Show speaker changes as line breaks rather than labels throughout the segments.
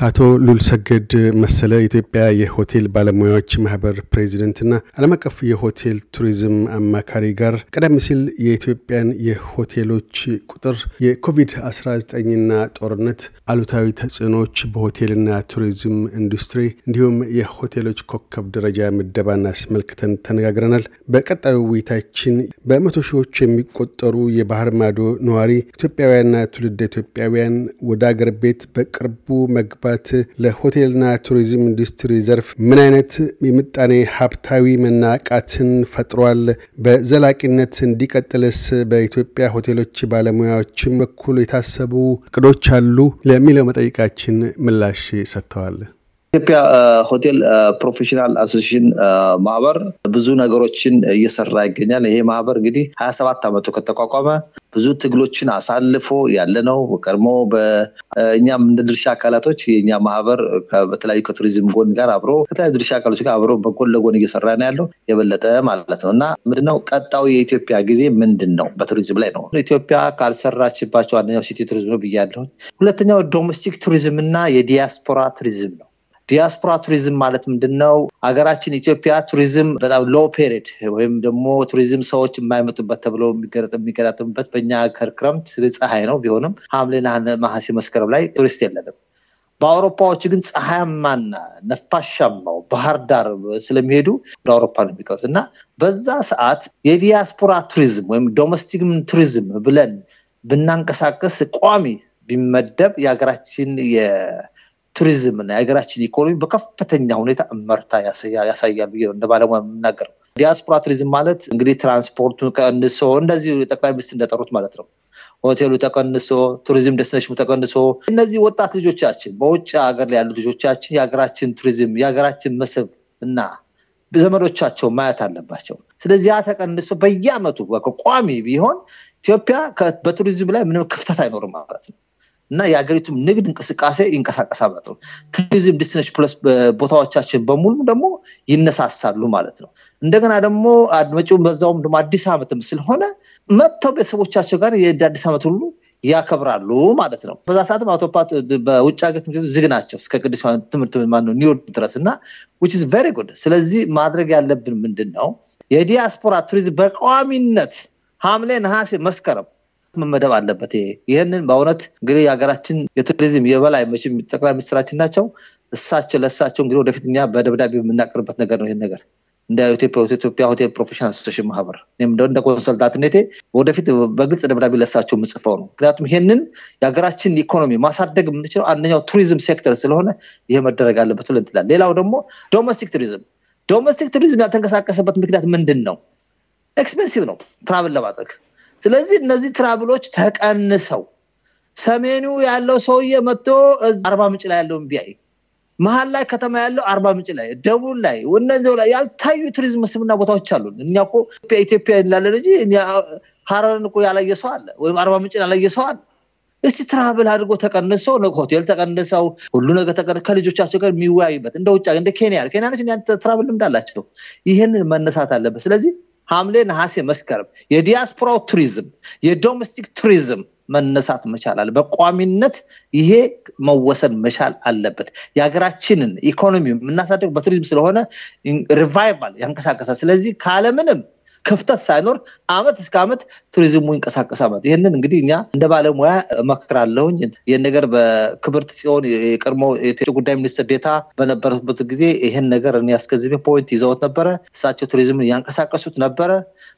ከአቶ ሉልሰገድ መሰለ የኢትዮጵያ የሆቴል ባለሙያዎች ማህበር ፕሬዚደንትና ዓለም አቀፍ የሆቴል ቱሪዝም አማካሪ ጋር ቀደም ሲል የኢትዮጵያን የሆቴሎች ቁጥር የኮቪድ-19ና ጦርነት አሉታዊ ተጽዕኖዎች በሆቴልና ቱሪዝም ኢንዱስትሪ እንዲሁም የሆቴሎች ኮከብ ደረጃ ምደባን አስመልክተን ተነጋግረናል። በቀጣዩ ውይይታችን በመቶ ሺዎች የሚቆጠሩ የባህር ማዶ ነዋሪ ኢትዮጵያውያንና ትውልደ ኢትዮጵያውያን ወደ አገር ቤት በቅርቡ መግባት ለሆቴልና ቱሪዝም ኢንዱስትሪ ዘርፍ ምን አይነት የምጣኔ ሀብታዊ መናቃትን ፈጥሯል? በዘላቂነት እንዲቀጥልስ በኢትዮጵያ ሆቴሎች ባለሙያዎችም በኩል የታሰቡ እቅዶች አሉ? ለሚለው መጠይቃችን ምላሽ ሰጥተዋል።
ኢትዮጵያ ሆቴል Professional Association ማህበር ብዙ ነገሮችን እየሰራ ይገኛል። ይሄ ማህበር እንግዲህ ሀያ ሰባት ዓመቱ ከተቋቋመ ብዙ ትግሎችን አሳልፎ ያለ ነው። ቀድሞ በእኛም እንደ ድርሻ አካላቶች የእኛ ማህበር በተለያዩ ከቱሪዝም ጎን ጋር አብሮ ከተለያዩ ድርሻ አካሎች ጋር አብሮ በጎን ለጎን እየሰራ ነው ያለው የበለጠ ማለት ነው እና ምንድነው ቀጣዩ የኢትዮጵያ ጊዜ ምንድን ነው? በቱሪዝም ላይ ነው። ኢትዮጵያ ካልሰራችባቸው አንደኛው city ቱሪዝም ነው ብያለሁ። ሁለተኛው domestic ቱሪዝም እና የዲያስፖራ ቱሪዝም ነው። ዲያስፖራ ቱሪዝም ማለት ምንድን ነው? ሀገራችን ኢትዮጵያ ቱሪዝም በጣም low period ወይም ደግሞ ቱሪዝም ሰዎች የማይመጡበት ተብሎ የሚገጣጠምበት በእኛ ሀገር ክረምት ፀሐይ ነው። ቢሆንም ሐምሌና ነሐሴ፣ መስከረም ላይ ቱሪስት የለንም። በአውሮፓዎች ግን ፀሐያማና ነፋሻማው ባህር ዳር ስለሚሄዱ ወደ አውሮፓ ነው የሚቀሩት እና በዛ ሰዓት የዲያስፖራ ቱሪዝም ወይም domestic ቱሪዝም ብለን ብናንቀሳቀስ ቋሚ ቢመደብ የሀገራችን ቱሪዝም እና የሀገራችን ኢኮኖሚ በከፍተኛ ሁኔታ እመርታ ያሳያል ብዬ እንደ ባለሙያ የምናገረው። ዲያስፖራ ቱሪዝም ማለት እንግዲህ ትራንስፖርቱ ቀንሶ እንደዚሁ ጠቅላይ ሚኒስትር እንደጠሩት ማለት ነው። ሆቴሉ ተቀንሶ፣ ቱሪዝም destination ኑ ተቀንሶ እነዚህ ወጣት ልጆቻችን በውጭ ሀገር ላይ ያሉ ልጆቻችን የሀገራችን ቱሪዝም የሀገራችን መስህብ እና ዘመዶቻቸው ማየት አለባቸው። ስለዚህ ያ ተቀንሶ በየአመቱ ቋሚ ቢሆን ኢትዮጵያ በቱሪዝም ላይ ምንም ክፍተት አይኖርም ማለት ነው። እና የሀገሪቱም ንግድ እንቅስቃሴ ይንቀሳቀሳል ማለት ነው። ቱሪዝም destination place ቦታዎቻችን በሙሉ ደግሞ ይነሳሳሉ ማለት ነው። እንደገና ደግሞ መጪውም በዛውም ደግሞ አዲስ ዓመትም ስለሆነ መጥተው ቤተሰቦቻቸው ጋር የአዲስ ዓመት ሁሉ ያከብራሉ ማለት ነው። በዛ ሰዓትም አውቶፓት በውጭ ሀገር ትምህርት ዝግ ናቸው እስከ ቅዱስ ትምህርት ማነው ኒውዮርክ ድረስ እና which is very good። ስለዚህ ማድረግ ያለብን ምንድን ነው? የዲያስፖራ ቱሪዝም በቋሚነት ሐምሌ፣ ነሐሴ፣ መስከረም መመደብ አለበት። ይሄ ይህንን በእውነት እንግዲህ የሀገራችን የቱሪዝም የበላይ መቼም ጠቅላይ ሚኒስትራችን ናቸው። እሳቸው ለእሳቸው እንግዲህ ወደፊት እኛ በደብዳቤ የምናቀርበት ነገር ነው። ይህን ነገር እንደ ኢትዮጵያ ሆቴል professional association ማህበር እንደ consultant ኔቴ ወደፊት በግልጽ ደብዳቤ ለእሳቸው የምጽፈው ነው። ምክንያቱም ይህንን የሀገራችን ኢኮኖሚ ማሳደግ የምንችለው አንደኛው ቱሪዝም ሴክተር ስለሆነ ይሄ መደረግ አለበት ብለን ትላል። ሌላው ደግሞ domestic tourism domestic tourism ያልተንቀሳቀሰበት ምክንያት ምንድን ነው? expensive ነው travel ለማድረግ ስለዚህ እነዚህ travel ኦች ተቀንሰው ሰሜኑ ያለው ሰውዬ መጥቶ አርባ ምንጭ ላይ ያለውን ቢያይ መሀል ላይ ከተማ ያለው አርባ ምንጭ ላይ ደቡብ ላይ እነዚህ ላይ ያልታዩ ቱሪዝም መስህብና ቦታዎች አሉ። እኛ እኮ ኢትዮጵያ እንላለን እንጂ ሀረርን እኮ ያላየ ሰው አለ፣ ወይም አርባ ምንጭን ያላየ ሰው አለ። እስቲ travel አድርጎ ተቀንሶ ሆቴል ተቀንሰው ሁሉ ነገር ከልጆቻቸው ጋር የሚወያዩበት እንደ ውጭ እንደ ኬንያ ኬንያኖች travel ልምድ አላቸው። ይህንን መነሳት አለበት። ስለዚህ ሐምሌ፣ ነሐሴ፣ መስከረም የዲያስፖራው ቱሪዝም የ domestic tourism መነሳት መቻል አለ። በቋሚነት ይሄ መወሰን መቻል አለበት። የሀገራችንን ኢኮኖሚ የምናሳደግ በቱሪዝም ስለሆነ revival ያንቀሳቀሳል። ስለዚህ ካለምንም ክፍተት ሳይኖር አመት እስከ አመት ቱሪዝሙ ይንቀሳቀሳል። ይህንን እንግዲህ እኛ እንደ ባለሙያ እመክራለሁኝ። ይህን ነገር በክብርት ጽዮን የቀድሞ የውጭ ጉዳይ ሚኒስትር ዴታ በነበረበት ጊዜ ይህን ነገር እኔ አስገንዝቤ point ይዘውት ነበረ። እሳቸው ቱሪዝምን ያንቀሳቀሱት ነበረ።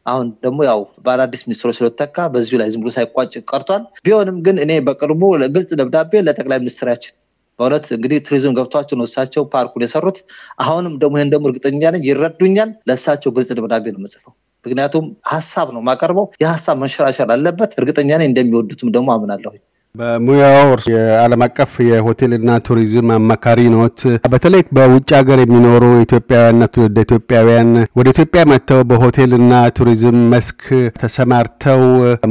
አሁን ደግሞ ያው በአዳዲስ ሚኒስትሮች ስለተተካ በዚሁ ላይ ዝም ብሎ ሳይቋጭ ቀርቷል። ቢሆንም ግን እኔ በቅርቡ ግልጽ ደብዳቤ ለጠቅላይ ሚኒስትራችን በእውነት እንግዲህ ቱሪዝም ገብቷቸው ነው እሳቸው ፓርኩን የሰሩት። አሁንም ደግሞ ይህን ደግሞ እርግጠኛ ነኝ ይረዱኛል። ለእሳቸው ግልጽ ደብዳቤ ነው የምጽፈው። ምክንያቱም ሀሳብ ነው የማቀርበው። የሀሳብ መንሸራሸር አለበት። እርግጠኛ ነኝ እንደሚወዱትም ደግሞ አምናለሁ።
በሙያው የዓለም አቀፍ የሆቴልና ቱሪዝም አማካሪ ኖት። በተለይ በውጭ ሀገር የሚኖሩ ኢትዮጵያውያንና ትውልደ ኢትዮጵያውያን ወደ ኢትዮጵያ መጥተው በሆቴልና ቱሪዝም መስክ ተሰማርተው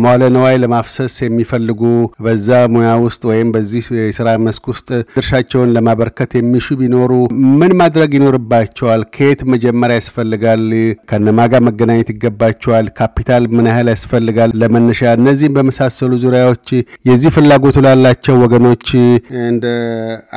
መዋለ ነዋይ ለማፍሰስ የሚፈልጉ በዛ ሙያ ውስጥ ወይም በዚህ የስራ መስክ ውስጥ ድርሻቸውን ለማበርከት የሚሹ ቢኖሩ ምን ማድረግ ይኖርባቸዋል? ከየት መጀመሪያ ያስፈልጋል? ከነማን ጋ መገናኘት ይገባቸዋል? ካፒታል ምን ያህል ያስፈልጋል? ለመነሻ እነዚህም በመሳሰሉ ዙሪያዎች የዚህ ፍላጎቱ ላላቸው ወገኖች እንደ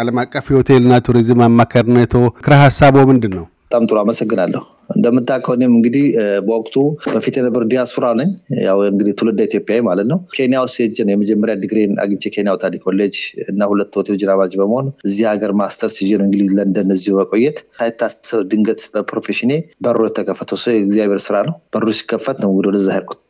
ዓለም አቀፍ የሆቴልና ቱሪዝም አማካሪነቶ ምክረ ሀሳቦ ምንድን ነው?
በጣም ጥሩ አመሰግናለሁ። እንደምታውቀው እኔም እንግዲህ በወቅቱ በፊት የነበር ዲያስፖራ ነኝ። ያው እንግዲህ ትውልደ ኢትዮጵያዊ ማለት ነው። ኬንያ ውስጥ ሄጄ የመጀመሪያ ዲግሪን አግኝቼ ኬንያ ውታዲ ኮሌጅ እና ሁለት ሆቴል ጅራባጅ በመሆን እዚህ ሀገር ማስተርስ ይዤ እንግሊዝ ለንደን እዚሁ በቆየት ሳይታሰብ ድንገት በፕሮፌሽኔ በሩ የተከፈተው ሰው የእግዚአብሔር ስራ ነው። በሩ ሲከፈት ነው እንግዲህ ወደዛ ሄድኩት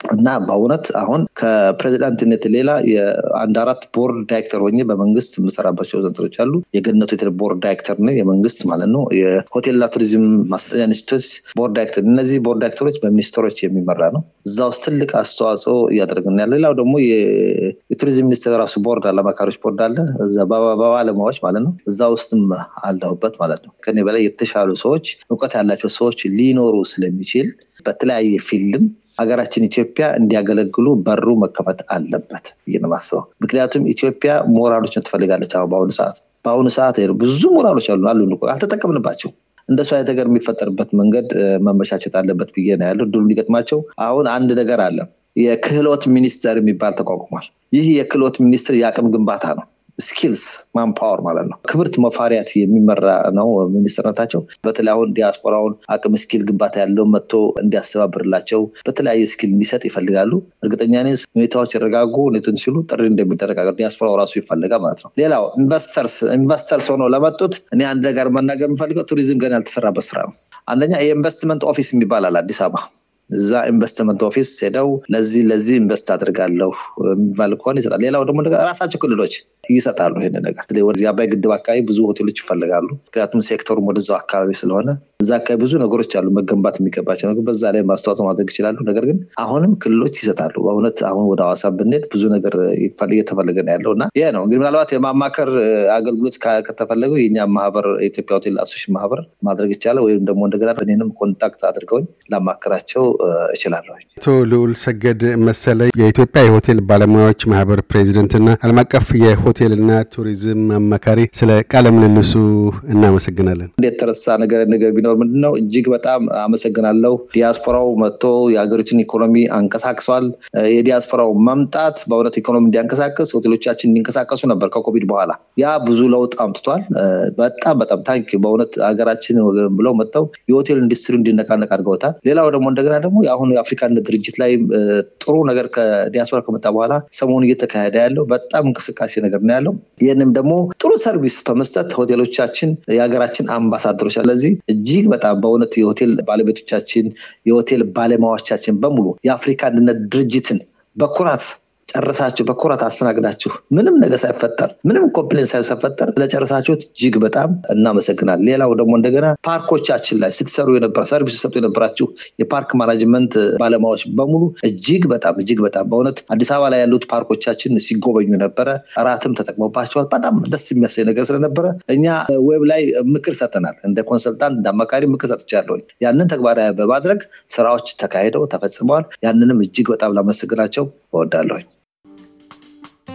እና በእውነት አሁን ከፕሬዚዳንትነት ሌላ የአንድ አራት ቦርድ ዳይሬክተር ሆኜ በመንግስት የምሰራባቸው ዘንትሮች አሉ። የገነቱ ሆቴል ቦርድ ዳይሬክተር ነ የመንግስት ማለት ነው። የሆቴልና ቱሪዝም ማሰልጠኛ ኢንስቲትዩት ቦርድ ዳይሬክተር። እነዚህ ቦርድ ዳይሬክተሮች በሚኒስትሮች የሚመራ ነው። እዛ ውስጥ ትልቅ አስተዋጽኦ እያደረግን ያለ። ሌላው ደግሞ የቱሪዝም ሚኒስቴር ራሱ ቦርድ አለ፣ አማካሪዎች ቦርድ አለ፣ በባለሙያዎች ማለት ነው። እዛ ውስጥም አለሁበት ማለት ነው። ከኔ በላይ የተሻሉ ሰዎች እውቀት ያላቸው ሰዎች ሊኖሩ ስለሚችል በተለያየ field ም ሀገራችን ኢትዮጵያ እንዲያገለግሉ በሩ መከፈት አለበት ብዬ ነው ምክንያቱም ኢትዮጵያ ሞራሎችን ትፈልጋለች። አሁን በአሁኑ ሰዓት በአሁኑ ሰዓት ብዙ ሞራሎች አሉ አሉ አልተጠቀምንባቸው እንደሱ አይነት ነገር የሚፈጠርበት መንገድ መመቻቸት አለበት ብዬ ነው ያለው። ድሉ እንዲገጥማቸው አሁን አንድ ነገር አለ። የክህሎት ሚኒስቴር የሚባል ተቋቁሟል። ይህ የክህሎት ሚኒስቴር የአቅም ግንባታ ነው። skills manpower ማለት ነው። ክብርት መፋሪያት የሚመራ ነው ሚኒስትርነታቸው። በተለይ አሁን ዲያስፖራውን አቅም skill ግንባታ ያለው መጥቶ እንዲያስተባብርላቸው በተለያየ skill እንዲሰጥ ይፈልጋሉ። እርግጠኛ ሁኔታዎች ይረጋጉ ሁኔቱን ሲሉ ጥሪ እንደሚደረግ ዲያስፖራው ራሱ ይፈልጋል ማለት ነው። ሌላው investors investors ሆነው ለመጡት እኔ አንድ ነገር መናገር የምፈልገው ቱሪዝም ገና ያልተሰራበት ስራ ነው። አንደኛ የ investment office የሚባል አዲስ አበባ እዛ investment office ሄደው ለዚህ ለዚህ invest አድርጋለሁ የሚባል ከሆነ ይሰጣል። ሌላው ደግሞ ራሳቸው ክልሎች ይሰጣሉ። ይህን ነገር ወደዚህ አባይ ግድብ አካባቢ ብዙ ሆቴሎች ይፈልጋሉ። ምክንያቱም ሴክተሩም ወደዛው አካባቢ ስለሆነ እዛ አካባቢ ብዙ ነገሮች አሉ መገንባት የሚገባቸው ነገር በዛ ላይ ማስተዋጽኦ ማድረግ ይችላሉ። ነገር ግን አሁንም ክልሎች ይሰጣሉ። በእውነት አሁን ወደ ሐዋሳ ብንሄድ ብዙ ነገር እየተፈለገ ነው ያለው እና ይሄ ነው እንግዲህ ምናልባት የማማከር አገልግሎት ከተፈለገው የኛ ማህበር የኢትዮጵያ ሆቴል association ማህበር ማድረግ ይቻላል። ወይም ደግሞ እንደገና እኔንም contact አድርገውኝ ላማከራቸው እችላለሁ።
አቶ ልዑል ሰገድ መሰለ የኢትዮጵያ የሆቴል ባለሙያዎች ማህበር ፕሬዚደንትና ዓለም አቀፍ የሆቴልና ቱሪዝም አማካሪ፣ ስለ ቃለ ምልልሱ እናመሰግናለን።
እንዴት ተረሳ ነገር ነገር ቢኖር ምንድን ነው እጅግ በጣም አመሰግናለሁ። ዲያስፖራው መጥቶ የሀገሪቱን ኢኮኖሚ አንቀሳቅሷል። የዲያስፖራው መምጣት በእውነት ኢኮኖሚ እንዲያንቀሳቅስ ሆቴሎቻችን እንዲንቀሳቀሱ ነበር ከኮቪድ በኋላ ያ ብዙ ለውጥ አምጥቷል። በጣም በጣም thank በእውነት ሀገራችን ብለው መጥተው የሆቴል ኢንዱስትሪ እንዲነቃነቅ አድርገውታል። ሌላው ደግሞ እንደገና ደግሞ የአሁኑ የአፍሪካ ድርጅት ላይ ጥሩ ነገር ከዲያስፖራ ከመጣ በኋላ ሰሞኑ እየተካሄደ ያለው በጣም እንቅስቃሴ ነገር ነው ያለው። ይህንም ደግሞ ጥሩ service በመስጠት ሆቴሎቻችን የሀገራችን አምባሳደሮች፣ ስለዚህ እጅግ በጣም በእውነት የሆቴል ባለቤቶቻችን የሆቴል ባለሙያዎቻችን በሙሉ የአፍሪካ አንድነት ድርጅትን በኩራት ጨርሳችሁ በኩራት አስተናግዳችሁ ምንም ነገር ሳይፈጠር ምንም complain ሳይፈጠር ስለጨረሳችሁት እጅግ በጣም እናመሰግናል። ሌላው ደግሞ እንደገና ፓርኮቻችን ላይ ስትሰሩ የነበረ service ስትሰጡ የነበራችሁ የፓርክ management ባለሙያዎች በሙሉ እጅግ በጣም እጅግ በጣም በእውነት አዲስ አበባ ላይ ያሉት ፓርኮቻችን ሲጎበኙ ነበረ። እራትም ተጠቅሞባቸዋል። በጣም ደስ የሚያሳይ ነገር ስለነበረ እኛ web ላይ ምክር ሰጠናል። እንደ consultant እንደ አማካሪ ምክር ሰጥቻለሁ። ያንን ተግባራዊ በማድረግ ስራዎች ተካሂደው ተፈጽመዋል። ያንንም እጅግ በጣም ላመሰግናቸው እወዳለሁኝ።